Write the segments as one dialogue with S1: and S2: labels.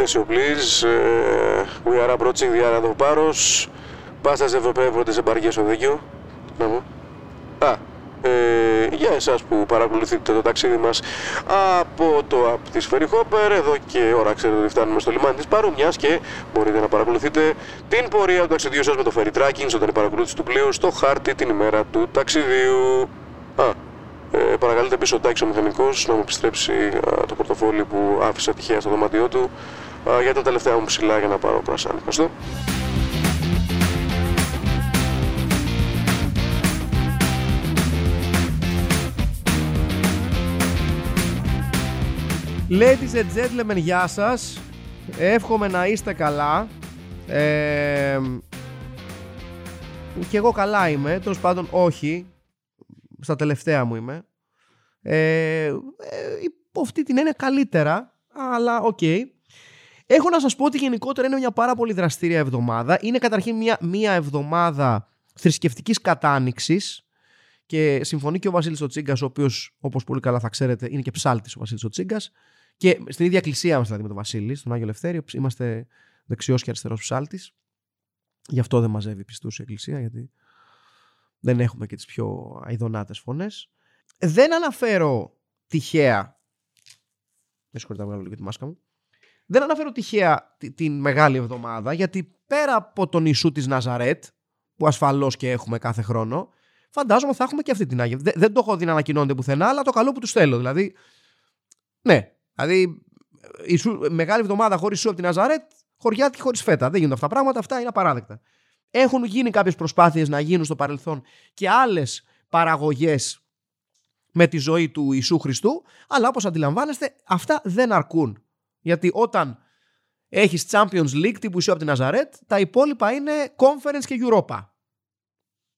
S1: Attention please, uh, we are approaching the island of Paros. Πάστας Ευρωπαίου πρώτες εμπαργές οδηγίου. Να μου. Α, ε, για εσάς που παρακολουθείτε το ταξίδι μας από το app της Ferry Hopper εδώ και ώρα ξέρετε ότι φτάνουμε στο λιμάνι της Πάρου μιας και μπορείτε να παρακολουθείτε την πορεία του ταξιδιού σας με το ferry tracking ζωντανή παρακολούθηση του πλοίου στο χάρτη την ημέρα του ταξιδίου. Α, ε, παρακαλείται πίσω ο Τάκης ο μηχανικός να μου επιστρέψει α, το πορτοφόλι που άφησα τυχαία στο δωμάτιό του α, για τα τελευταία μου ψηλά για να πάρω πράσανη. Ευχαριστώ.
S2: Ladies and gentlemen, γεια σας. Εύχομαι να είστε καλά. Ε, και εγώ καλά είμαι. Τέλος πάντων, όχι. Στα τελευταία μου είμαι. Ε, ε, υπό αυτή την έννοια καλύτερα. Αλλά οκ. Έχω να σας πω ότι γενικότερα είναι μια πάρα πολύ δραστήρια εβδομάδα. Είναι καταρχήν μια, μια εβδομάδα θρησκευτικής κατάνυξης και συμφωνεί και ο Βασίλης ο Τσίγκας, ο οποίος όπως πολύ καλά θα ξέρετε είναι και ψάλτης ο Βασίλης ο Τσίγκας και στην ίδια εκκλησία μας δηλαδή με τον Βασίλη, στον Άγιο Λευτέριο, είμαστε δεξιός και αριστερός ψάλτης. Γι' αυτό δεν μαζεύει πιστούς η εκκλησία, γιατί δεν έχουμε και τις πιο αηδονάτες φωνές. Δεν αναφέρω τυχαία, με συγχωρείτε να βγάλω λίγο τη μάσκα μου, δεν αναφέρω τυχαία τη- την Μεγάλη Εβδομάδα, γιατί πέρα από τον Ιησού της Ναζαρέτ, που ασφαλώς και έχουμε κάθε χρόνο, φαντάζομαι θα έχουμε και αυτή την Άγια. Δεν, δεν το έχω δει να ανακοινώνεται πουθενά, αλλά το καλό που τους θέλω. Δηλαδή, ναι, δηλαδή, Ιησού, Μεγάλη Εβδομάδα χωρίς Ιησού από την Ναζαρέτ, χωριάτικη χωρίς φέτα. Δεν γίνονται αυτά τα πράγματα, αυτά είναι απαράδεκτα. Έχουν γίνει κάποιες προσπάθειες να γίνουν στο παρελθόν και άλλες παραγωγές με τη ζωή του Ιησού Χριστού, αλλά όπως αντιλαμβάνεστε αυτά δεν αρκούν. Γιατί όταν έχεις Champions League τύπου Ιησού από την Ναζαρέτ, τα υπόλοιπα είναι Conference και Europa.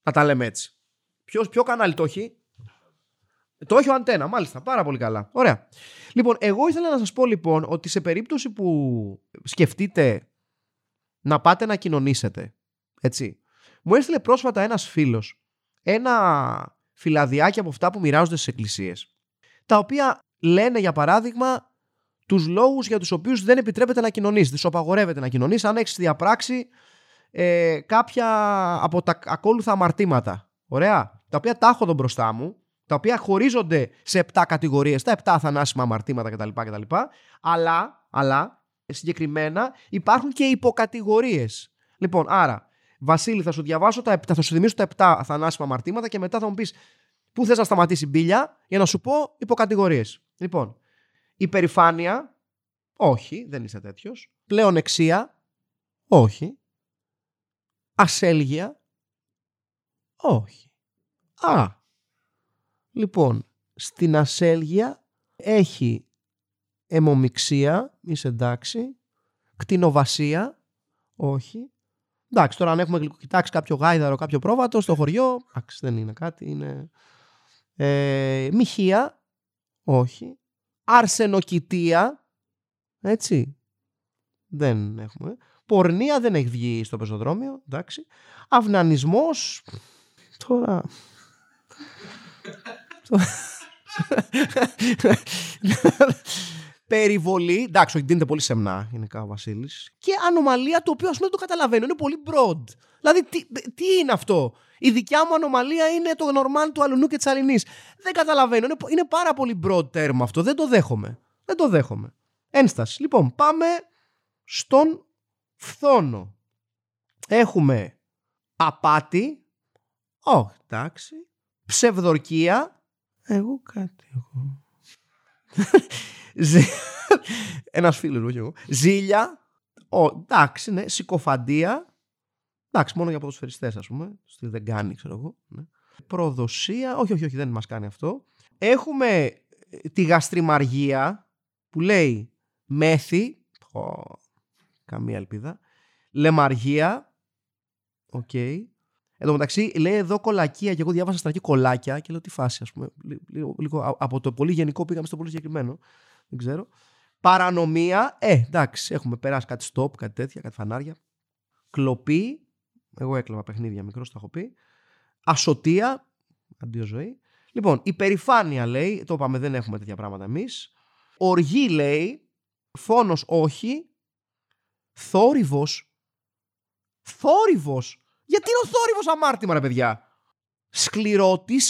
S2: Να τα λέμε έτσι. Ποιος, ποιο κανάλι το έχει; Το έχει ο Αντένα, μάλιστα. Πάρα πολύ καλά. Ωραία. Λοιπόν, εγώ ήθελα να σας πω λοιπόν ότι σε περίπτωση που σκεφτείτε να πάτε να κοινωνήσετε, έτσι, μου έστειλε πρόσφατα ένας φίλος ένα φυλαδιάκι από αυτά που μοιράζονται στις εκκλησίες, τα οποία λένε για παράδειγμα τους λόγους για τους οποίους δεν επιτρέπεται να κοινωνείς, δεν σου απαγορεύεται να κοινωνείς αν έχεις διαπράξει ε, κάποια από τα ακόλουθα αμαρτήματα. Ωραία. Τα οποία τα έχω εδώ μπροστά μου, τα οποία χωρίζονται σε 7 κατηγορίες, τα 7 θανάσιμα αμαρτήματα κτλ. κτλ αλλά, αλλά συγκεκριμένα υπάρχουν και υποκατηγορίες. Λοιπόν, άρα, Βασίλη, θα σου διαβάσω τα 7, θα σου θυμίσω τα 7 θανάσιμα αμαρτήματα και μετά θα μου πεις πού θες να σταματήσει η μπίλια για να σου πω υποκατηγορίες. Λοιπόν, υπερηφάνεια, όχι, δεν είσαι τέτοιος. Πλεονεξία, όχι. Ασέλγεια, όχι. Α, λοιπόν, στην ασέλγεια έχει αιμομιξία, είσαι εντάξει. Κτηνοβασία, όχι. Εντάξει, τώρα αν έχουμε κοιτάξει κάποιο γάιδαρο, κάποιο πρόβατο στο χωριό, εντάξει, δεν είναι κάτι, είναι... Ε, μοιχεία, όχι. Αρσενοκητία, έτσι, δεν έχουμε. Πορνεία δεν έχει βγει στο πεζοδρόμιο, εντάξει. Αυνανισμός, τώρα... Περιβολή, εντάξει, όχι, δίνεται πολύ σεμνά γενικά ο Βασίλης. Και ανομαλία το οποίο ας πούμε δεν το καταλαβαίνω. Είναι πολύ broad. Δηλαδή, τι, τι είναι αυτό; Η δικιά μου ανομαλία είναι το νορμάλ του αλουνού και της αλληνή. Δεν καταλαβαίνω. Είναι, είναι πάρα πολύ broad term αυτό. Δεν το δέχομαι. Δεν το δέχομαι. Ένσταση. Λοιπόν, πάμε στον φθόνο. Έχουμε απάτη. Όχι, εντάξει. Ψευδορκία. Εγώ κάτι έχω. Ζη... Ένας φίλος μου και εγώ. Ζήλια. Ο, εντάξει, ναι. Συκοφαντία. Εντάξει, μόνο για ποδοσφαιριστές, ας πούμε. Στη δεν κάνει, ξέρω εγώ. Ναι. Προδοσία. Όχι, όχι, όχι, δεν μας κάνει αυτό. Έχουμε τη γαστριμαργία που λέει μέθη. Ω, καμία ελπίδα. Λεμαργία. Οκ. Εν τω μεταξύ, λέει εδώ κολακεία και εγώ διάβασα στην αρχή κολάκια και λέω τι φάση, ας πούμε. Λίγο, λίγο, από το πολύ γενικό πήγαμε στο πολύ συγκεκριμένο. Δεν ξέρω. Παρανομία. Ε, εντάξει, έχουμε περάσει κάτι stop, κάτι τέτοια, κάτι φανάρια. Κλοπή. Εγώ έκλεβα παιχνίδια μικρός, το έχω πει. Ασωτία. Αντίο ζωή. Λοιπόν, υπερηφάνεια λέει. Το είπαμε, δεν έχουμε τέτοια πράγματα εμείς. Οργή λέει. Φόνος όχι. Θόρυβος. Θόρυβος. Γιατί είναι ο θόρυβος αμάρτημα, ρε παιδιά; Σκληρότη.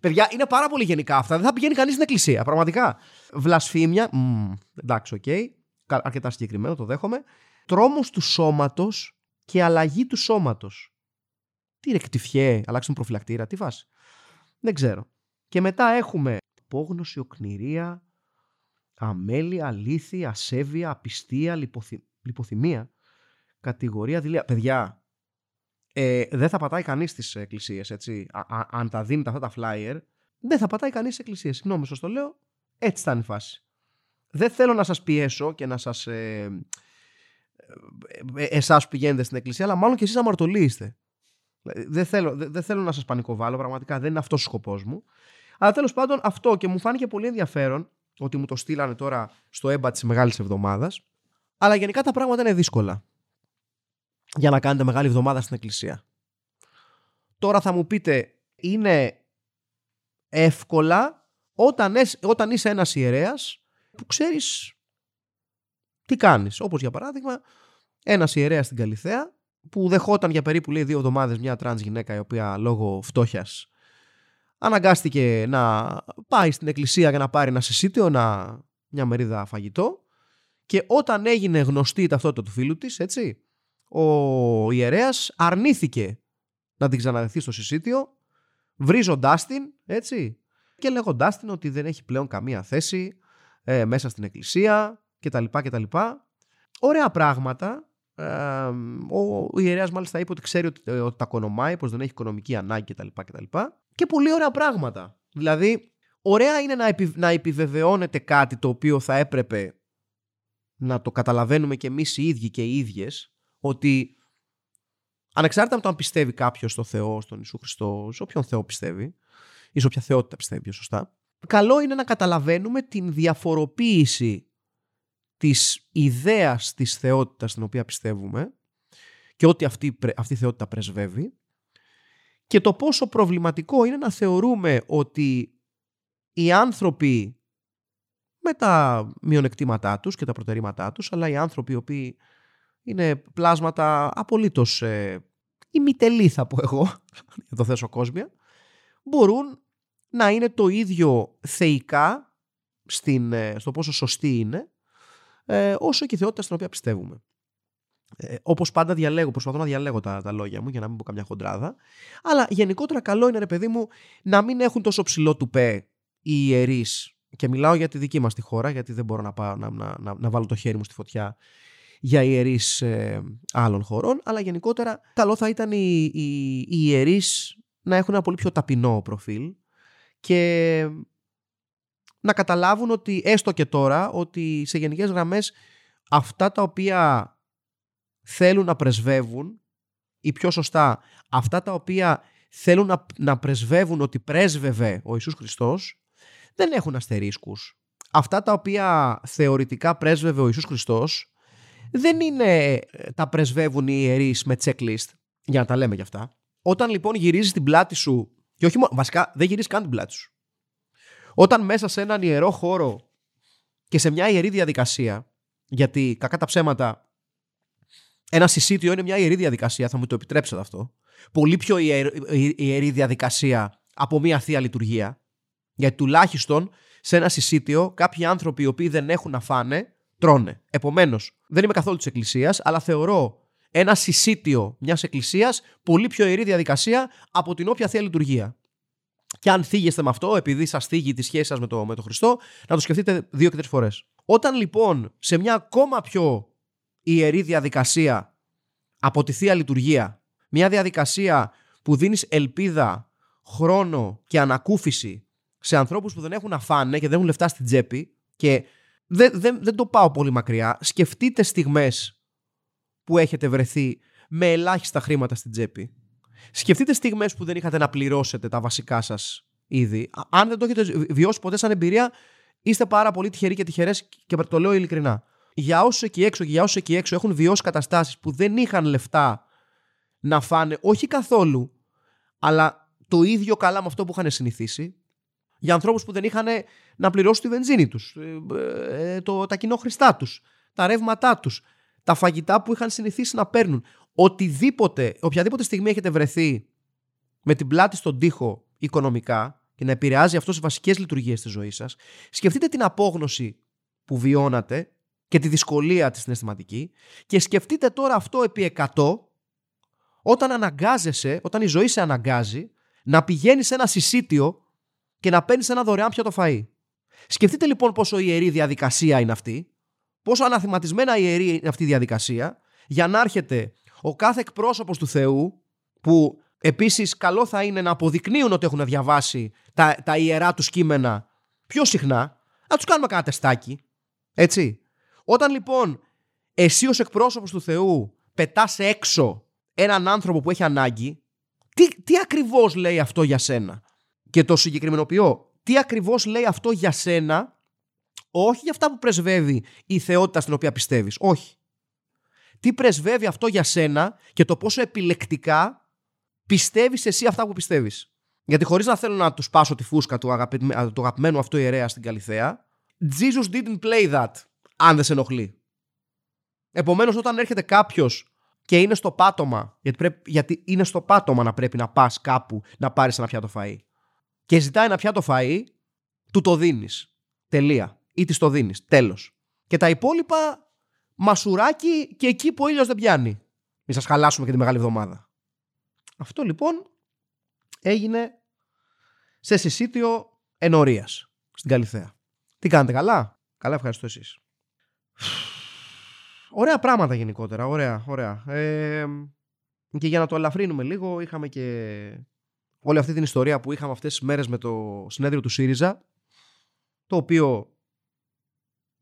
S2: Παιδιά, είναι πάρα πολύ γενικά αυτά. Δεν θα πηγαίνει κανείς στην εκκλησία. Πραγματικά. Βλασφήμια. Μ, εντάξει, OK. Okay. Αρκετά συγκεκριμένο, το δέχομαι. Τρόμος του σώματος και αλλαγή του σώματος. Τι ρεκτιφιέ, αλλάξουν προφυλακτήρα, τι βάση. Δεν ξέρω. Και μετά έχουμε απόγνωση, οκνηρία, αμέλεια, αλήθεια, ασέβεια, απιστία, λιποθυ... λιποθυμία. Κατηγορία δηλία. Παιδιά, ε, δεν θα πατάει κανείς στι εκκλησίες, έτσι. Α, αν τα δίνετε αυτά τα flyer, δεν θα πατάει κανείς στι εκκλησίες. Συγγνώμη, σας το λέω. Έτσι θα είναι η φάση. Δεν θέλω να σας πιέσω και να σας. Ε, ε, ε Εσάς που πηγαίνετε στην εκκλησία, αλλά μάλλον και εσείς αμαρτωλοί είστε. Δεν θέλω, δεν θέλω να σας πανικοβάλω, πραγματικά δεν είναι αυτός ο σκοπός μου. Αλλά τέλος πάντων αυτό και μου φάνηκε πολύ ενδιαφέρον ότι μου το στείλανε τώρα στο έμπα της Μεγάλης Εβδομάδας. Αλλά γενικά τα πράγματα είναι δύσκολα για να κάνετε μεγάλη εβδομάδα στην εκκλησία. Τώρα θα μου πείτε, είναι εύκολα όταν, όταν είσαι ένας ιερέας που ξέρεις τι κάνεις. Όπως για παράδειγμα ένας ιερέας στην Καλλιθέα που δεχόταν για περίπου λέει, δύο εβδομάδες μια τρανς γυναίκα η οποία λόγω φτώχειας αναγκάστηκε να πάει στην εκκλησία για να πάρει ένα συσσίτιο, να... μια μερίδα φαγητό και όταν έγινε γνωστή η ταυτότητα του φύλου της, έτσι, ο ιερέας αρνήθηκε να την ξαναδεχθεί στο συσσίτιο, βρίζοντάς την, έτσι, και λέγοντάς την ότι δεν έχει πλέον καμία θέση ε, μέσα στην εκκλησία κτλ. κτλ. Ωραία πράγματα. Ε, ο ιερέας μάλιστα είπε ότι ξέρει ότι, ότι τα κονομάει, πως δεν έχει οικονομική ανάγκη κτλ. κτλ. Και πολύ ωραία πράγματα. Δηλαδή, ωραία είναι να, επι, να επιβεβαιώνεται κάτι το οποίο θα έπρεπε να το καταλαβαίνουμε και εμείς οι ίδιοι και οι ίδιες ότι ανεξάρτητα από το αν πιστεύει κάποιος στο Θεό, στον Ιησού Χριστό, σε όποιον Θεό πιστεύει, ή σε όποια θεότητα πιστεύει πιο σωστά, καλό είναι να καταλαβαίνουμε την διαφοροποίηση της ιδέας της θεότητας στην οποία πιστεύουμε και ότι αυτή, αυτή η θεότητα πρεσβεύει και το πόσο προβληματικό είναι να θεωρούμε ότι οι άνθρωποι με τα μειονεκτήματά τους και τα προτερήματά τους αλλά οι άνθρωποι οι οποίοι είναι πλάσματα απολύτως ε, ημιτελή θα πω εγώ, για το θέσω κόσμια, μπορούν να είναι το ίδιο θεϊκά στην, ε, στο πόσο σωστή είναι, ε, όσο και η θεότητα στην οποία πιστεύουμε. Ε, Όπως πάντα διαλέγω, προσπαθώ να διαλέγω τα, τα λόγια μου για να μην πω καμιά χοντράδα. Αλλά γενικότερα καλό είναι, ρε παιδί μου, να μην έχουν τόσο ψηλό του πέ οι ιερείς. Και μιλάω για τη δική μας τη χώρα, γιατί δεν μπορώ να, πάω, να, να, να, να βάλω το χέρι μου στη φωτιά για ιερείς ε, άλλων χωρών, αλλά γενικότερα καλό θα ήταν οι, οι, οι ιερείς να έχουν ένα πολύ πιο ταπεινό προφίλ και να καταλάβουν ότι έστω και τώρα ότι σε γενικές γραμμές αυτά τα οποία θέλουν να πρεσβεύουν ή πιο σωστά αυτά τα οποία θέλουν να, να πρεσβεύουν ότι πρέσβευε ο Ιησούς Χριστός δεν έχουν αστερίσκους. Αυτά τα οποία θεωρητικά πρέσβευε ο Ιησούς Χριστός δεν είναι ε, τα πρεσβεύουν οι ιερείς με checklist, για να τα λέμε γι' αυτά. Όταν λοιπόν γυρίζεις την πλάτη σου, και όχι μόνο, βασικά δεν γυρίζεις καν την πλάτη σου. Όταν μέσα σε έναν ιερό χώρο και σε μια ιερή διαδικασία, γιατί κακά τα ψέματα, ένα συσίτιο είναι μια ιερή διαδικασία, θα μου το επιτρέψετε αυτό. Πολύ πιο ιερή διαδικασία από μια θεία λειτουργία. Γιατί τουλάχιστον σε ένα συσίτιο κάποιοι άνθρωποι οι οποίοι δεν έχουν να φάνε τρώνε. Επομένως, δεν είμαι καθόλου της Εκκλησίας, αλλά θεωρώ ένα συσίτιο μιας Εκκλησίας πολύ πιο ιερή διαδικασία από την όποια θεία λειτουργία. Και αν θίγεστε με αυτό, επειδή σας θίγει τη σχέση σας με, το, με τον Χριστό, να το σκεφτείτε δύο και τρεις φορές. Όταν λοιπόν σε μια ακόμα πιο ιερή διαδικασία από τη θεία λειτουργία, μια διαδικασία που δίνεις ελπίδα, χρόνο και ανακούφιση σε ανθρώπους που δεν έχουν να φάνε και δεν έχουν λεφτά στην τσέπη και δεν, δεν, δεν το πάω πολύ μακριά. Σκεφτείτε στιγμές που έχετε βρεθεί με ελάχιστα χρήματα στην τσέπη. Σκεφτείτε στιγμές που δεν είχατε να πληρώσετε τα βασικά σας ήδη. Αν δεν το έχετε βιώσει ποτέ σαν εμπειρία, είστε πάρα πολύ τυχεροί και τυχερές και το λέω ειλικρινά. Για όσου εκεί έξω και για όσου εκεί έξω έχουν βιώσει καταστάσεις που δεν είχαν λεφτά να φάνε, όχι καθόλου, αλλά το ίδιο καλά με αυτό που είχαν συνηθίσει, για ανθρώπους που δεν είχαν να πληρώσουν τη βενζίνη τους, ε, ε, το, τα κοινόχρηστά τους, τα ρεύματά τους, τα φαγητά που είχαν συνηθίσει να παίρνουν. Οτιδήποτε, οποιαδήποτε στιγμή έχετε βρεθεί με την πλάτη στον τοίχο οικονομικά και να επηρεάζει αυτό σε βασικές λειτουργίες της ζωής σας, σκεφτείτε την απόγνωση που βιώνατε και τη δυσκολία της συναισθηματική και σκεφτείτε τώρα αυτό επί 100 όταν αναγκάζεσαι, όταν η ζωή σε αναγκάζει να πηγαίνεις σε ένα συσίτιο και να παίρνεις ένα δωρεάν πιάτο φαΐ. Σκεφτείτε λοιπόν πόσο ιερή διαδικασία είναι αυτή, πόσο αναθυματισμένα ιερή είναι αυτή η διαδικασία, για να έρχεται ο κάθε εκπρόσωπος του Θεού, που επίσης καλό θα είναι να αποδεικνύουν ότι έχουν διαβάσει τα, τα ιερά τους κείμενα πιο συχνά, να τους κάνουμε κανένα τεστάκι. Έτσι. Όταν λοιπόν εσύ ως εκπρόσωπος του Θεού πετάς έξω έναν άνθρωπο που έχει ανάγκη, τι, τι ακριβώς λέει αυτό για σένα; Και το συγκεκριμενοποιώ. Τι ακριβώς λέει αυτό για σένα, όχι για αυτά που πρεσβεύει η θεότητα στην οποία πιστεύεις. Όχι. Τι πρεσβεύει αυτό για σένα και το πόσο επιλεκτικά πιστεύεις εσύ αυτά που πιστεύεις. Γιατί χωρίς να θέλω να του σπάσω τη φούσκα του, του αγαπημένου αυτό ιερέα στην Καλυθέα, Jesus didn't play that, αν δεν σε ενοχλεί. Επομένως όταν έρχεται κάποιος και είναι στο πάτωμα, γιατί, πρέπει, γιατί είναι στο πάτωμα να πρέπει να πας κάπου να πάρεις ένα πιάτο φαΐ και ζητάει ένα πιάτο φαΐ, του το δίνεις. Τελεία. Ή της το δίνεις. Τέλος. Και τα υπόλοιπα μασουράκι και εκεί που ο ήλιος δεν πιάνει. Μην σας χαλάσουμε και τη Μεγάλη Εβδομάδα. Αυτό λοιπόν έγινε σε συσίτιο ενορίας στην Καλυθέα. Τι κάνετε καλά; Καλά ευχαριστώ εσείς. Ωραία πράγματα γενικότερα. Ωραία, ωραία. Ε, και για να το ελαφρύνουμε λίγο, είχαμε και όλη αυτή την ιστορία που είχαμε αυτές τις μέρες με το συνέδριο του ΣΥΡΙΖΑ, το οποίο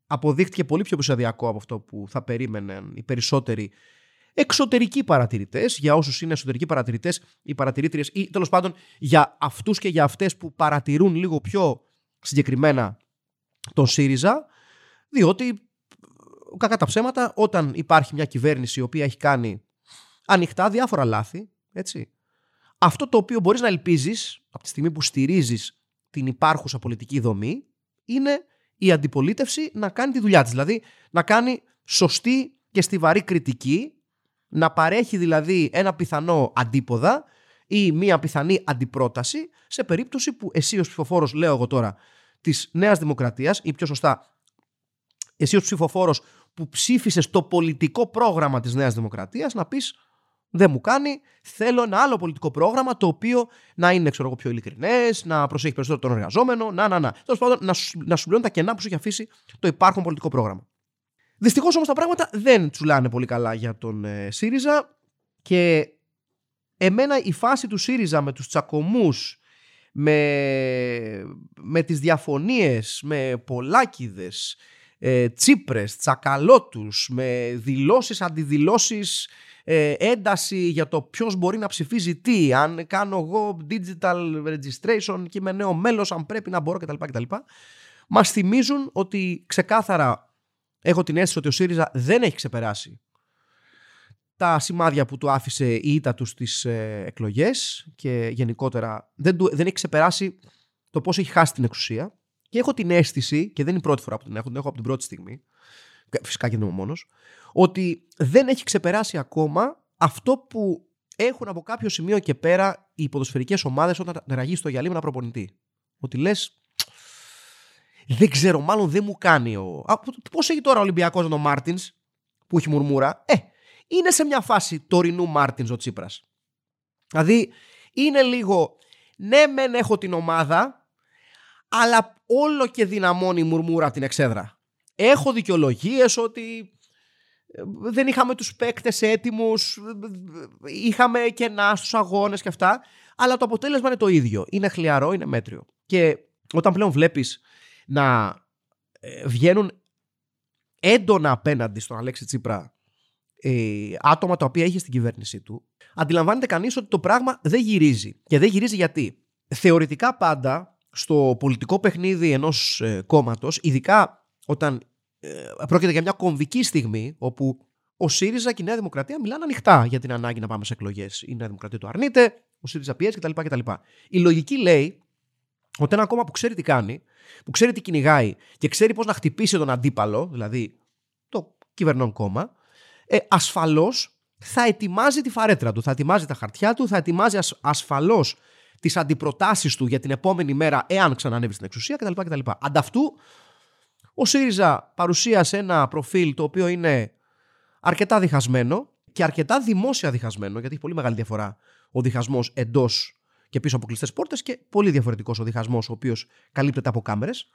S2: αποδείχτηκε πολύ πιο επεισοδιακό από αυτό που θα περίμεναν οι περισσότεροι εξωτερικοί παρατηρητές, για όσους είναι εσωτερικοί παρατηρητές, οι παρατηρήτριες ή τέλος πάντων για αυτούς και για αυτές που παρατηρούν λίγο πιο συγκεκριμένα τον ΣΥΡΙΖΑ, διότι κακά τα ψέματα, όταν υπάρχει μια κυβέρνηση η οποία έχει κάνει ανοιχτά διάφορα λάθη, έτσι, αυτό το οποίο μπορείς να ελπίζεις από τη στιγμή που στηρίζεις την υπάρχουσα πολιτική δομή είναι η αντιπολίτευση να κάνει τη δουλειά της. Δηλαδή να κάνει σωστή και στιβαρή κριτική, να παρέχει δηλαδή ένα πιθανό αντίποδα ή μία πιθανή αντιπρόταση σε περίπτωση που εσύ ως ψηφοφόρος, λέω εγώ τώρα, της Νέας Δημοκρατίας ή πιο σωστά εσύ ως ψηφοφόρος που ψήφισες το πολιτικό πρόγραμμα της Νέας Δημοκρατίας να πεις δεν μου κάνει. Θέλω ένα άλλο πολιτικό πρόγραμμα το οποίο να είναι ξέρω, πιο ειλικρινές, να προσέχει περισσότερο τον εργαζόμενο, να, να, να. Τέλος πάντων, να, να συμπληρώνει τα κενά που σου έχει αφήσει το υπάρχον πολιτικό πρόγραμμα. Δυστυχώς όμως τα πράγματα δεν τσουλάνε πολύ καλά για τον ε, ΣΥΡΙΖΑ και εμένα η φάση του ΣΥΡΙΖΑ με τους τσακωμούς, με, με τις διαφωνίες, με πολλάκιδες, ε, τσίπρες, τσακαλώτους, με δηλώσεις, αντιδηλώσεις ε, ένταση για το ποιος μπορεί να ψηφίζει τι, αν κάνω εγώ digital registration και είμαι νέο μέλος, αν πρέπει να μπορώ κτλ. κτλ. Μας θυμίζουν ότι ξεκάθαρα έχω την αίσθηση ότι ο ΣΥΡΙΖΑ δεν έχει ξεπεράσει τα σημάδια που του άφησε η ήττα του στις ε, εκλογές και γενικότερα δεν, του, δεν έχει ξεπεράσει το πώς έχει χάσει την εξουσία και έχω την αίσθηση, και δεν είναι η πρώτη φορά που την έχω, την έχω από την πρώτη στιγμή, φυσικά και δεν είμαι μόνος, ότι δεν έχει ξεπεράσει ακόμα αυτό που έχουν από κάποιο σημείο και πέρα οι ποδοσφαιρικές ομάδες όταν ραγεί στο γυαλί με ένα προπονητή. Ότι λες, δεν ξέρω, μάλλον δεν μου κάνει ο... Πώς έχει τώρα ο Ολυμπιακός με τον Μάρτινς που έχει μουρμούρα; Ε, είναι σε μια φάση τωρινού Μάρτινς ο Τσίπρας. Δηλαδή, είναι λίγο, ναι μεν έχω την ομάδα, αλλά όλο και δυναμώνει η μουρμούρα την εξέδρα. Έχω δικαιολογίες ότι ε, δεν είχαμε τους παίκτες έτοιμους, είχαμε κενά στους αγώνες και αυτά, αλλά το αποτέλεσμα είναι το ίδιο. Είναι χλιαρό, είναι μέτριο. Και όταν πλέον βλέπεις να ε, βγαίνουν έντονα απέναντι στον Αλέξη Τσίπρα ε, άτομα τα οποία έχει στην κυβέρνησή του, αντιλαμβάνεται κανείς ότι το πράγμα δεν γυρίζει. Και δεν γυρίζει γιατί; Θεωρητικά πάντα στο πολιτικό παιχνίδι ενός ε, κόμματος, ειδικά όταν ε, πρόκειται για μια κομβική στιγμή όπου ο ΣΥΡΙΖΑ και η Νέα Δημοκρατία μιλάνε ανοιχτά για την ανάγκη να πάμε σε εκλογές. Η Νέα Δημοκρατία το αρνείται, ο ΣΥΡΙΖΑ πιέζει κτλ. κτλ. Η λογική λέει ότι ένα κόμμα που ξέρει τι κάνει, που ξέρει τι κυνηγάει και ξέρει πώς να χτυπήσει τον αντίπαλο, δηλαδή το κυβερνών κόμμα, ε, ασφαλώς θα ετοιμάζει τη φαρέτρα του, θα ετοιμάζει τα χαρτιά του, θα ετοιμάζει ασ, ασφαλώς τις αντιπροτάσεις του για την επόμενη μέρα, εάν ξανανεύει στην εξουσία κτλ. κτλ. Ανταυτού, ο ΣΥΡΙΖΑ παρουσίασε ένα προφίλ το οποίο είναι αρκετά διχασμένο και αρκετά δημόσια διχασμένο, γιατί έχει πολύ μεγάλη διαφορά ο διχασμός εντός και πίσω από κλειστές πόρτες και πολύ διαφορετικός ο διχασμός, ο οποίος καλύπτεται από κάμερες.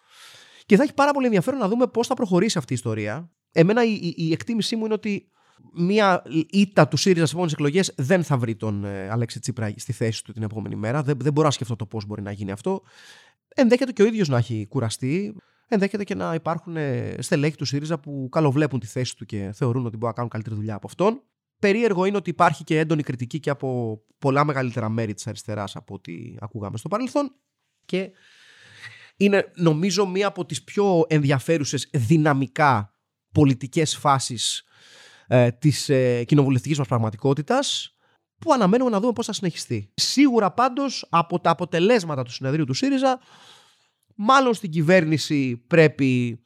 S2: Και θα έχει πάρα πολύ ενδιαφέρον να δούμε πώς θα προχωρήσει αυτή η ιστορία. Εμένα η, η, η εκτίμησή μου είναι ότι μία ήττα του ΣΥΡΙΖΑ στις επόμενες εκλογές δεν θα βρει τον ε, Αλέξη Τσίπρα στη θέση του την επόμενη μέρα. Δεν, δεν μπορώ να σκεφτώ το πώς μπορεί να γίνει αυτό. Ενδέχεται και ο ίδιος να έχει κουραστεί. Ενδέχεται και να υπάρχουν ε, στελέχη του ΣΥΡΙΖΑ που καλοβλέπουν τη θέση του και θεωρούν ότι μπορούν να κάνουν καλύτερη δουλειά από αυτόν. Περίεργο είναι ότι υπάρχει και έντονη κριτική και από πολλά μεγαλύτερα μέρη της αριστεράς από ό,τι ακούγαμε στο παρελθόν και είναι νομίζω μία από τις πιο ενδιαφέρουσες δυναμικά πολιτικές φάσεις ε, της ε, κοινοβουλευτικής μας πραγματικότητας που αναμένουμε να δούμε πώς θα συνεχιστεί. Σίγουρα πάντως από τα αποτελέσματα του συνεδρίου του ΣΥΡΙΖΑ μάλλον στην κυβέρνηση πρέπει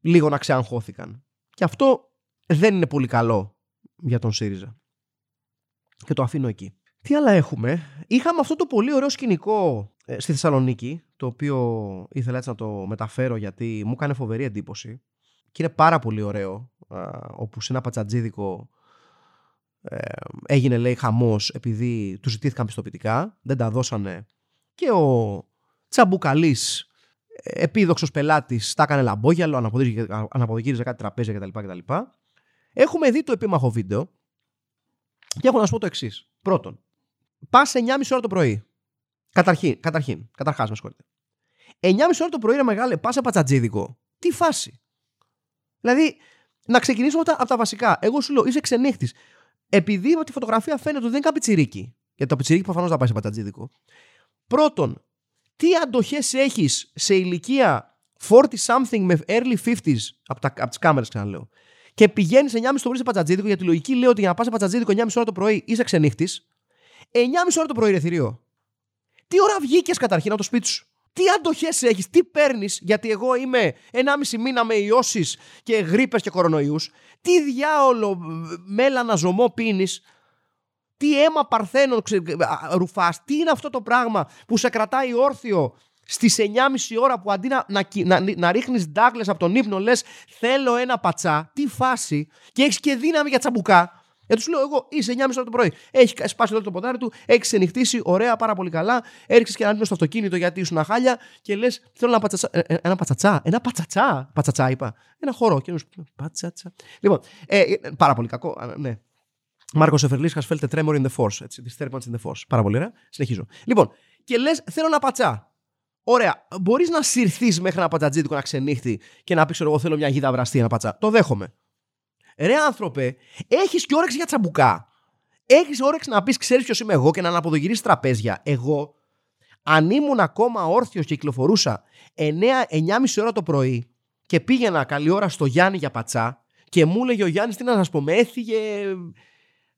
S2: λίγο να ξεαγχώθηκαν. Και αυτό δεν είναι πολύ καλό για τον ΣΥΡΙΖΑ. Και το αφήνω εκεί. Τι άλλα έχουμε; Είχαμε αυτό το πολύ ωραίο σκηνικό ε, στη Θεσσαλονίκη, το οποίο ήθελα έτσι να το μεταφέρω γιατί μου έκανε φοβερή εντύπωση. Και είναι πάρα πολύ ωραίο, όπου σε ένα πατσατζίδικο ε, έγινε λέει χαμός επειδή του ζητήθηκαν πιστοποιητικά, δεν τα δώσανε και ο Τσαμπουκαλής ε, επίδοξος πελάτης τα έκανε λαμπόγιαλο, αναποδογύριζε κάτι τραπέζια κτλ. Έχουμε δει το επίμαχο βίντεο και έχω να σου πω το εξής. Πρώτον, πας 9.30 ώρα το πρωί. Καταρχήν, καταρχήν, καταρχάς, με συγχωρείτε. 9.30 ώρα το πρωί είναι μεγάλε, πας σε πατσατζίδικο. Τι φάση. Δηλαδή, να ξεκινήσουμε από τα, βασικά. Εγώ σου λέω, είσαι ξενύχτης. Επειδή από τη φωτογραφία φαίνεται ότι δεν είναι καπιτσιρίκι. Γιατί το πιτσιρίκι προφανώς θα πάει σε πατσατζίδικο. Πρώτον, τι αντοχές έχεις σε ηλικία 40 something με early 50s από, από τις κάμερες, ξαναλέω και πηγαίνεις 9.30 το πρωί σε πατζατζίδικο, γιατί λογική λέει ότι για να πας σε πατζατζίδικο 9.30 ώρα το πρωί είσαι ξενύχτης. 9.30 ώρα το πρωί, ρε θηρίο. Τι ώρα βγήκες καταρχήν από το σπίτι σου; Τι αντοχές έχεις, τι παίρνεις, γιατί εγώ είμαι 1,5 μήνα με ιώσεις και γρήπες και κορονοϊούς. Τι διάολο μέλανα ζωμό πίνεις. Τι αίμα παρθένων ρουφάς. Τι είναι αυτό το πράγμα που σε κρατάει όρθιο Στις 9.30 ώρα που αντί να, να, να, να ρίχνεις ντάκλε από τον ύπνο, λες θέλω ένα πατσά, τι φάση, και έχεις και δύναμη για τσαμπουκά. Γιατί σου λέω εγώ, είσαι 9.30 ώρα το πρωί. Έχει σπάσει εδώ το ποτάρι του, έχει ξενυχτήσει, ωραία, πάρα πολύ καλά. Έριξες και ένα ύπνο στο αυτοκίνητο γιατί ήσουν χάλια και λες: Θέλω ένα πατσατσά. Ε, ε, ένα πατσατσά. Ένα πατσατσά. Πατσατσά είπα. Ένα χώρο. Και πατσατσά. Λοιπόν, ε, ε, πάρα πολύ κακό. Ναι. Μάρκος Εφερλίσκα φέλτε tremor in the force. Έτσι, disturbance in the force. Πάρα πολύ ωραία. Συνεχίζω. Λοιπόν, και λες: Θέλω ένα πατσά. Ωραία, μπορείς να συρθείς μέχρι ένα πατσατζίδικο να ξενύχτη και να πεις: Εγώ θέλω μια γίδα βραστή, ένα πατσά. Το δέχομαι. Ρε άνθρωπε, έχεις και όρεξη για τσαμπουκά. Έχεις όρεξη να πεις: Ξέρεις ποιος είμαι εγώ και να αναποδογυρίσεις τραπέζια. Εγώ, αν ήμουν ακόμα όρθιος και κυκλοφορούσα 9-9,5 ώρα το πρωί και πήγαινα καλή ώρα στο Γιάννη για πατσά και μου έλεγε ο Γιάννης τι να σας πω, με έφυγε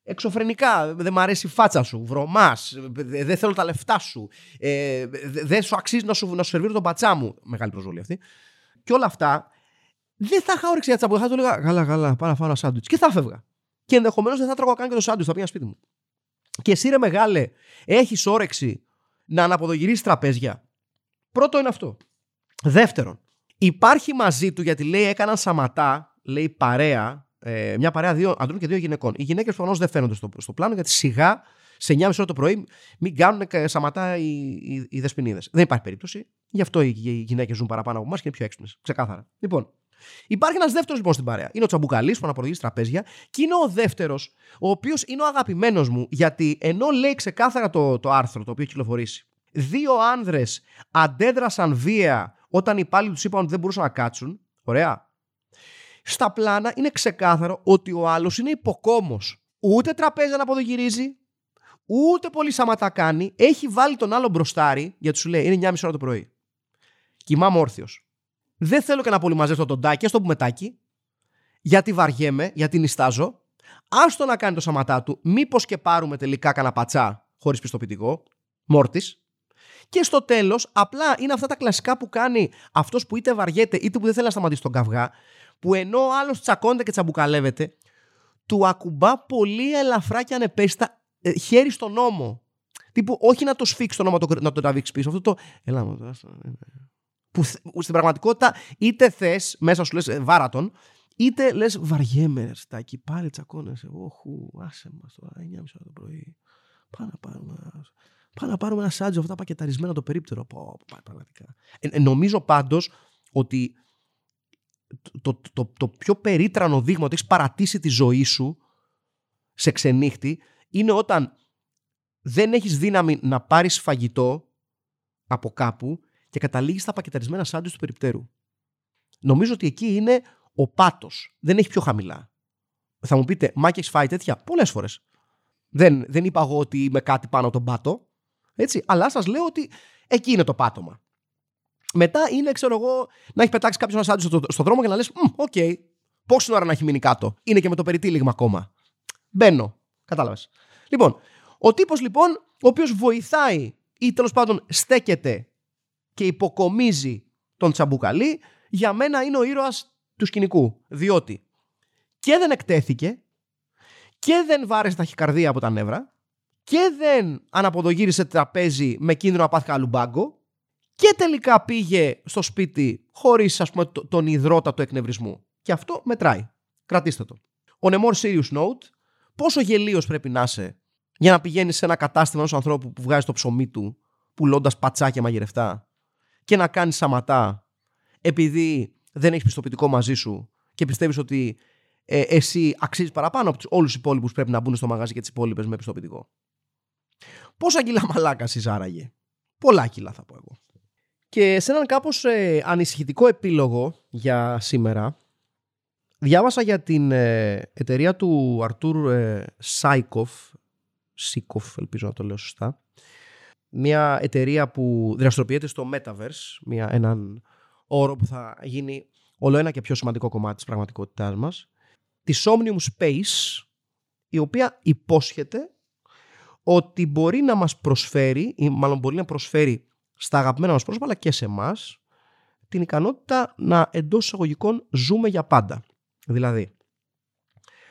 S2: εξωφρενικά. Δεν μ' αρέσει η φάτσα σου. Βρωμάς. Δεν θέλω τα λεφτά σου. Ε, δεν σου αξίζει να σου, να σου σερβίρω τον πατσά μου. Μεγάλη προσβολή αυτή. Και όλα αυτά δεν θα είχα όρεξη για τσαμπούχα. Θα του έλεγα Καλά, καλά, πάω να φάω ένα σάντουιτς. Και θα φεύγα. Και ενδεχομένως δεν θα τρώγα καν και το σάντουιτς. Θα πήγα σπίτι μου. Και εσύ ρε μεγάλε, έχεις όρεξη να αναποδογυρίσεις τραπέζια. Πρώτο είναι αυτό. Δεύτερον, υπάρχει μαζί του γιατί λέει έκαναν σαματά, λέει παρέα, ε, μια παρέα δύο αντρών και δύο γυναικών. Οι γυναίκες προφανώς δεν φαίνονται στο, στο πλάνο γιατί σιγά σε 9.30 ώρα το πρωί μην κάνουν σαματά οι, οι, οι δεσποινίδες. Δεν υπάρχει περίπτωση. Γι' αυτό οι, οι γυναίκες ζουν παραπάνω από εμάς και είναι πιο έξυπνες. Ξεκάθαρα. Λοιπόν, υπάρχει ένας δεύτερος λοιπόν στην παρέα. Είναι ο Τσαμπουκαλής που αναποδηγεί τραπέζια και είναι ο δεύτερος, ο οποίος είναι ο αγαπημένος μου γιατί ενώ λέει ξεκάθαρα το, το άρθρο το οποίο έχει κυκλοφορήσει. Δύο άνδρες αντέδρασαν βία όταν οι υπάλληλοι τους είπαν ότι δεν μπορούσαν να κάτσουν. Ωραία στα πλάνα είναι ξεκάθαρο ότι ο άλλος είναι υποκόμος. Ούτε τραπέζι να αποδογυρίζει, ούτε πολύ σαματά κάνει. Έχει βάλει τον άλλο μπροστάρι, γιατί σου λέει είναι 9.30 ώρα το πρωί. Κοιμάμαι όρθιος. Δεν θέλω και να πολύ μαζέψω τον τάκι, ας το πούμε τάκι. Γιατί βαριέμαι, γιατί νιστάζω. Άστο να κάνει το σαματά του, μήπως και πάρουμε τελικά κανένα πατσά χωρίς πιστοποιητικό. Μόρτης. Και στο τέλος, απλά είναι αυτά τα κλασικά που κάνει αυτός που είτε βαριέται είτε που δεν θέλει να σταματήσει τον καυγά, που ενώ ο άλλος τσακώνεται και τσαμπουκαλεύεται, του ακουμπά πολύ ελαφρά και ανεπέστα ε, χέρι στον νόμο. Τύπου, όχι να το σφίξει το νόμο, να το τραβήξει πίσω. Αυτό το. Ελά, μου, ε, ε, που στην πραγματικότητα είτε θες μέσα σου λες βάρατον, είτε λες βαριέμαι, στάκι, πάλι τσακώνεσαι. Όχου, άσε μας τώρα, 9.30 το πρωί. Πάμε να πάρουμε Πάμε να πάρουμε ένα σάντζο αυτά πακεταρισμένα το περίπτερο. Πω, πραγματικά. Ε, ε, νομίζω πάντως ότι το, το, το, πιο περίτρανο δείγμα ότι έχεις παρατήσει τη ζωή σου σε ξενύχτη είναι όταν δεν έχεις δύναμη να πάρεις φαγητό από κάπου και καταλήγεις στα πακεταρισμένα σάντουιτς του περιπτέρου. Νομίζω ότι εκεί είναι ο πάτος. Δεν έχει πιο χαμηλά. Θα μου πείτε, Μάκη, έχεις φάει τέτοια; Πολλές φορές. Δεν, δεν είπα εγώ ότι είμαι κάτι πάνω από τον πάτο. Έτσι, αλλά σας λέω ότι εκεί είναι το πάτωμα. Μετά είναι, ξέρω εγώ, να έχεις πετάξει κάποιος ένα στο, στο δρόμο και να λες: OK, okay, πόση ώρα να έχει μείνει κάτω; Είναι και με το περιτύλιγμα ακόμα. Μπαίνω. Κατάλαβες. Λοιπόν, ο τύπος λοιπόν, ο οποίος βοηθάει ή τέλος πάντων στέκεται και υποκομίζει τον τσαμπουκαλί, για μένα είναι ο ήρωας του σκηνικού. Διότι και δεν εκτέθηκε και δεν βάρεσε ταχυκαρδία από τα νεύρα και δεν αναποδογύρισε τραπέζι με κίνδυνο να πάθει μπάγκο και τελικά πήγε στο σπίτι χωρίς ας πούμε τον υδρότα εκνευρισμού. Και αυτό μετράει. Κρατήστε το. On a more serious note, πόσο γελίος πρέπει να είσαι για να πηγαίνεις σε ένα κατάστημα ενός ανθρώπου που βγάζει το ψωμί του πουλώντας πατσάκια μαγειρευτά και να κάνεις σαματά επειδή δεν έχεις πιστοποιητικό μαζί σου και πιστεύεις ότι ε, εσύ αξίζεις παραπάνω από όλους τους υπόλοιπους που πρέπει να μπουν στο μαγαζί και τις υπόλοιπες με πιστοποιητικό. Πόσα κιλά μαλάκας εσύ άραγε; Πολλά κιλά θα πω εγώ. Και σε έναν κάπως ε, ανησυχητικό επίλογο για σήμερα διάβασα για την ε, εταιρεία του Αρτούρ ε, Σάικοφ Σίκοφ ελπίζω να το λέω σωστά μια εταιρεία που δραστηριοποιείται στο Metaverse μια, έναν όρο που θα γίνει όλο ένα και πιο σημαντικό κομμάτι της πραγματικότητάς μας της Omnium Space η οποία υπόσχεται ότι μπορεί να μας προσφέρει ή μάλλον μπορεί να προσφέρει στα αγαπημένα μας πρόσωπα αλλά και σε εμάς την ικανότητα να εντός εισαγωγικών ζούμε για πάντα. Δηλαδή,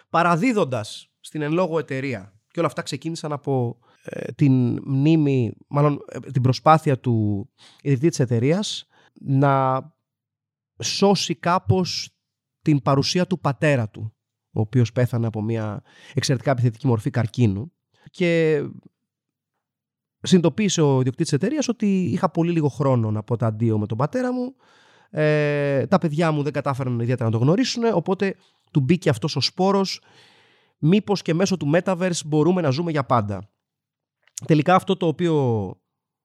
S2: παραδίδοντας στην εν λόγω εταιρεία και όλα αυτά ξεκίνησαν από ε, την μνήμη, μάλλον ε, την προσπάθεια του ιδρυτή της εταιρείας να σώσει κάπως την παρουσία του πατέρα του, ο οποίος πέθανε από μια εξαιρετικά επιθετική μορφή καρκίνου και συνειδητοποίησε ο ιδιοκτήτης εταιρείας ότι είχα πολύ λίγο χρόνο να πω τα αντίο με τον πατέρα μου. Ε, τα παιδιά μου δεν κατάφεραν ιδιαίτερα να το γνωρίσουν, οπότε του μπήκε αυτός ο σπόρος μήπως και μέσω του Metaverse μπορούμε να ζούμε για πάντα. Τελικά αυτό το οποίο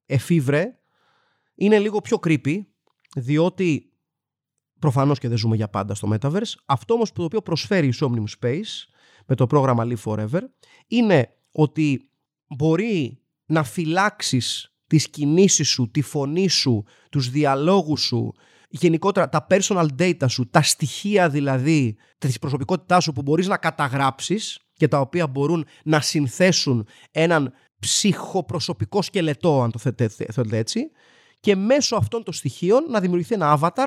S2: εφήβρε είναι λίγο πιο creepy, διότι προφανώς και δεν ζούμε για πάντα στο Metaverse. Αυτό όμως που το οποίο προσφέρει η Somnium Space με το πρόγραμμα Live Forever είναι ότι μπορεί να φυλάξεις τις κινήσεις σου, τη φωνή σου, τους διαλόγους σου, γενικότερα τα personal data σου, τα στοιχεία δηλαδή της προσωπικότητάς σου που μπορείς να καταγράψεις και τα οποία μπορούν να συνθέσουν έναν ψυχοπροσωπικό σκελετό, αν το θέλετε έτσι, και μέσω αυτών των στοιχείων να δημιουργηθεί ένα avatar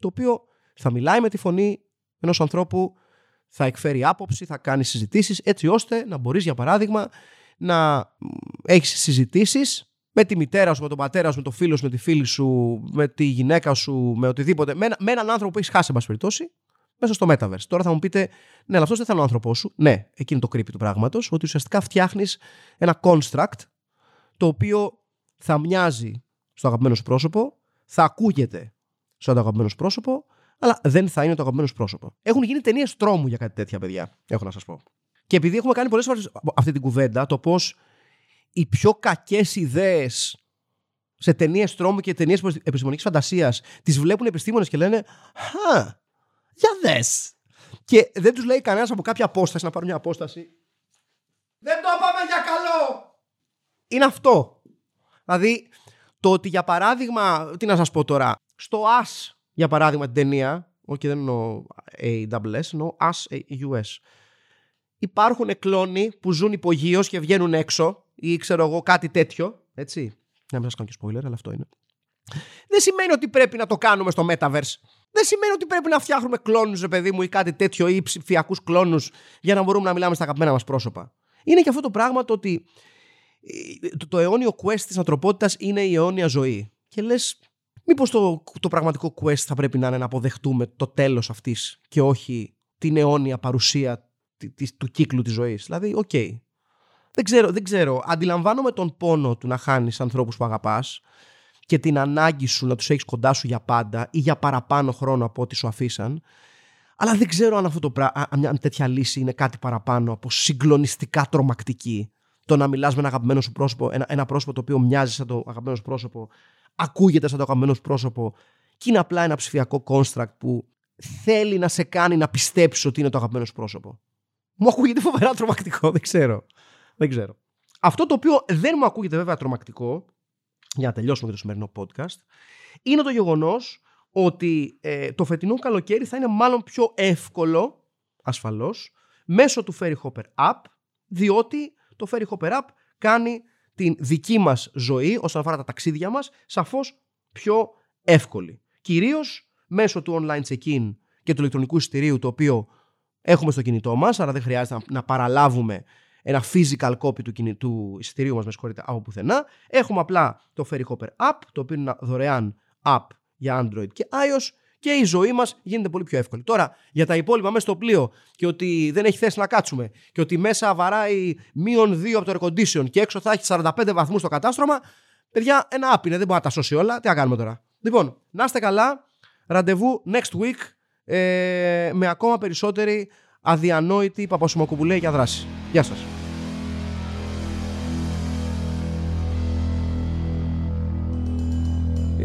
S2: το οποίο θα μιλάει με τη φωνή ενός ανθρώπου θα εκφέρει άποψη, θα κάνει συζητήσεις έτσι ώστε να μπορείς για παράδειγμα να έχεις συζητήσεις με τη μητέρα σου, με τον πατέρα σου, με τον φίλο σου, με τη φίλη σου, με τη γυναίκα σου, με οτιδήποτε, με, με έναν άνθρωπο που έχεις χάσει, εν περιπτώσει, μέσα στο Metaverse. Τώρα θα μου πείτε, ναι, αλλά αυτός δεν θα είναι ο άνθρωπός σου. Ναι, εκείνη το creepy του πράγματος, ότι ουσιαστικά φτιάχνεις ένα construct το οποίο θα μοιάζει στο αγαπημένο σου πρόσωπο, θα ακούγεται στο αγαπημένο σου πρόσωπο, αλλά δεν θα είναι το αγαπημένο πρόσωπο. Έχουν γίνει ταινίες τρόμου για κάτι τέτοια, παιδιά. Έχω να σας πω. Και επειδή έχουμε κάνει πολλές φορές αυτή την κουβέντα, το πώς οι πιο κακές ιδέες σε ταινίες τρόμου και ταινίες επιστημονικής φαντασίας τις βλέπουν επιστήμονες και λένε Χα, για δες. και δεν τους λέει κανένας από κάποια απόσταση να πάρουν μια απόσταση. Δεν το πάμε για καλό! Είναι αυτό. Δηλαδή, το ότι για παράδειγμα, τι να σας πω τώρα, στο As, για παράδειγμα την ταινία, όχι δεν εννοώ AWS, εννοώ As US, υπάρχουν κλόνοι που ζουν υπογείως και βγαίνουν έξω ή ξέρω εγώ κάτι τέτοιο, έτσι, να μην σας κάνω και spoiler, αλλά αυτό είναι. Δεν σημαίνει ότι πρέπει να το κάνουμε στο Metaverse. Δεν σημαίνει ότι πρέπει να φτιάχνουμε κλόνους, ρε παιδί μου, ή κάτι τέτοιο, ή ψηφιακούς κλόνους για να μπορούμε να μιλάμε στα αγαπημένα μας πρόσωπα. Είναι και αυτό το πράγμα το ότι το, το αιώνιο quest της ανθρωπότητας είναι η αιώνια ζωή. Και λες, μήπως το, το πραγματικό quest θα πρέπει να είναι να αποδεχτούμε το τέλος αυτής και όχι την αιώνια παρουσία του κύκλου της ζωής. Δηλαδή, OK. Okay. Δεν ξέρω, δεν ξέρω. Αντιλαμβάνομαι τον πόνο του να χάνεις ανθρώπους που αγαπάς και την ανάγκη σου να τους έχεις κοντά σου για πάντα ή για παραπάνω χρόνο από ό,τι σου αφήσαν. Αλλά δεν ξέρω αν αυτό το πράγμα, μια τέτοια λύση είναι κάτι παραπάνω από συγκλονιστικά τρομακτική το να μιλάς με ένα αγαπημένο σου πρόσωπο, ένα, ένα πρόσωπο το οποίο μοιάζει σαν το αγαπημένο σου πρόσωπο, ακούγεται σαν το αγαπημένο σου πρόσωπο και είναι απλά ένα ψηφιακό construct που θέλει να σε κάνει να πιστέψεις ότι είναι το αγαπημένο σου πρόσωπο. Μου ακούγεται φοβερά τρομακτικό, δεν ξέρω. Δεν ξέρω. Αυτό το οποίο δεν μου ακούγεται βέβαια τρομακτικό, για να τελειώσουμε το σημερινό podcast, είναι το γεγονός ότι ε, το φετινό καλοκαίρι θα είναι μάλλον πιο εύκολο, ασφαλώς, μέσω του Ferry Hopper App, διότι το Ferry Hopper App κάνει την δική μας ζωή όσον αφορά τα ταξίδια μας σαφώς πιο εύκολη. Κυρίως μέσω του online check-in και του ηλεκτρονικού εισιτηρίου το οποίο έχουμε στο κινητό μας, άρα δεν χρειάζεται να, παραλάβουμε ένα physical copy του, του εισιτηρίου μας, με συγχωρείτε, από πουθενά. Έχουμε απλά το Ferry Hopper App, το οποίο είναι ένα δωρεάν app για Android και iOS και η ζωή μας γίνεται πολύ πιο εύκολη. Τώρα, για τα υπόλοιπα μέσα στο πλοίο και ότι δεν έχει θέση να κάτσουμε και ότι μέσα βαράει μείον 2 από το air condition και έξω θα έχει 45 βαθμούς το κατάστρωμα, παιδιά, ένα app είναι, δεν μπορεί να τα σώσει όλα. Τι να κάνουμε τώρα; Λοιπόν, να είστε καλά. Ραντεβού next week ε, με ακόμα περισσότερη αδιανόητη παπασημοκουπουλέ για δράση. Γεια σας.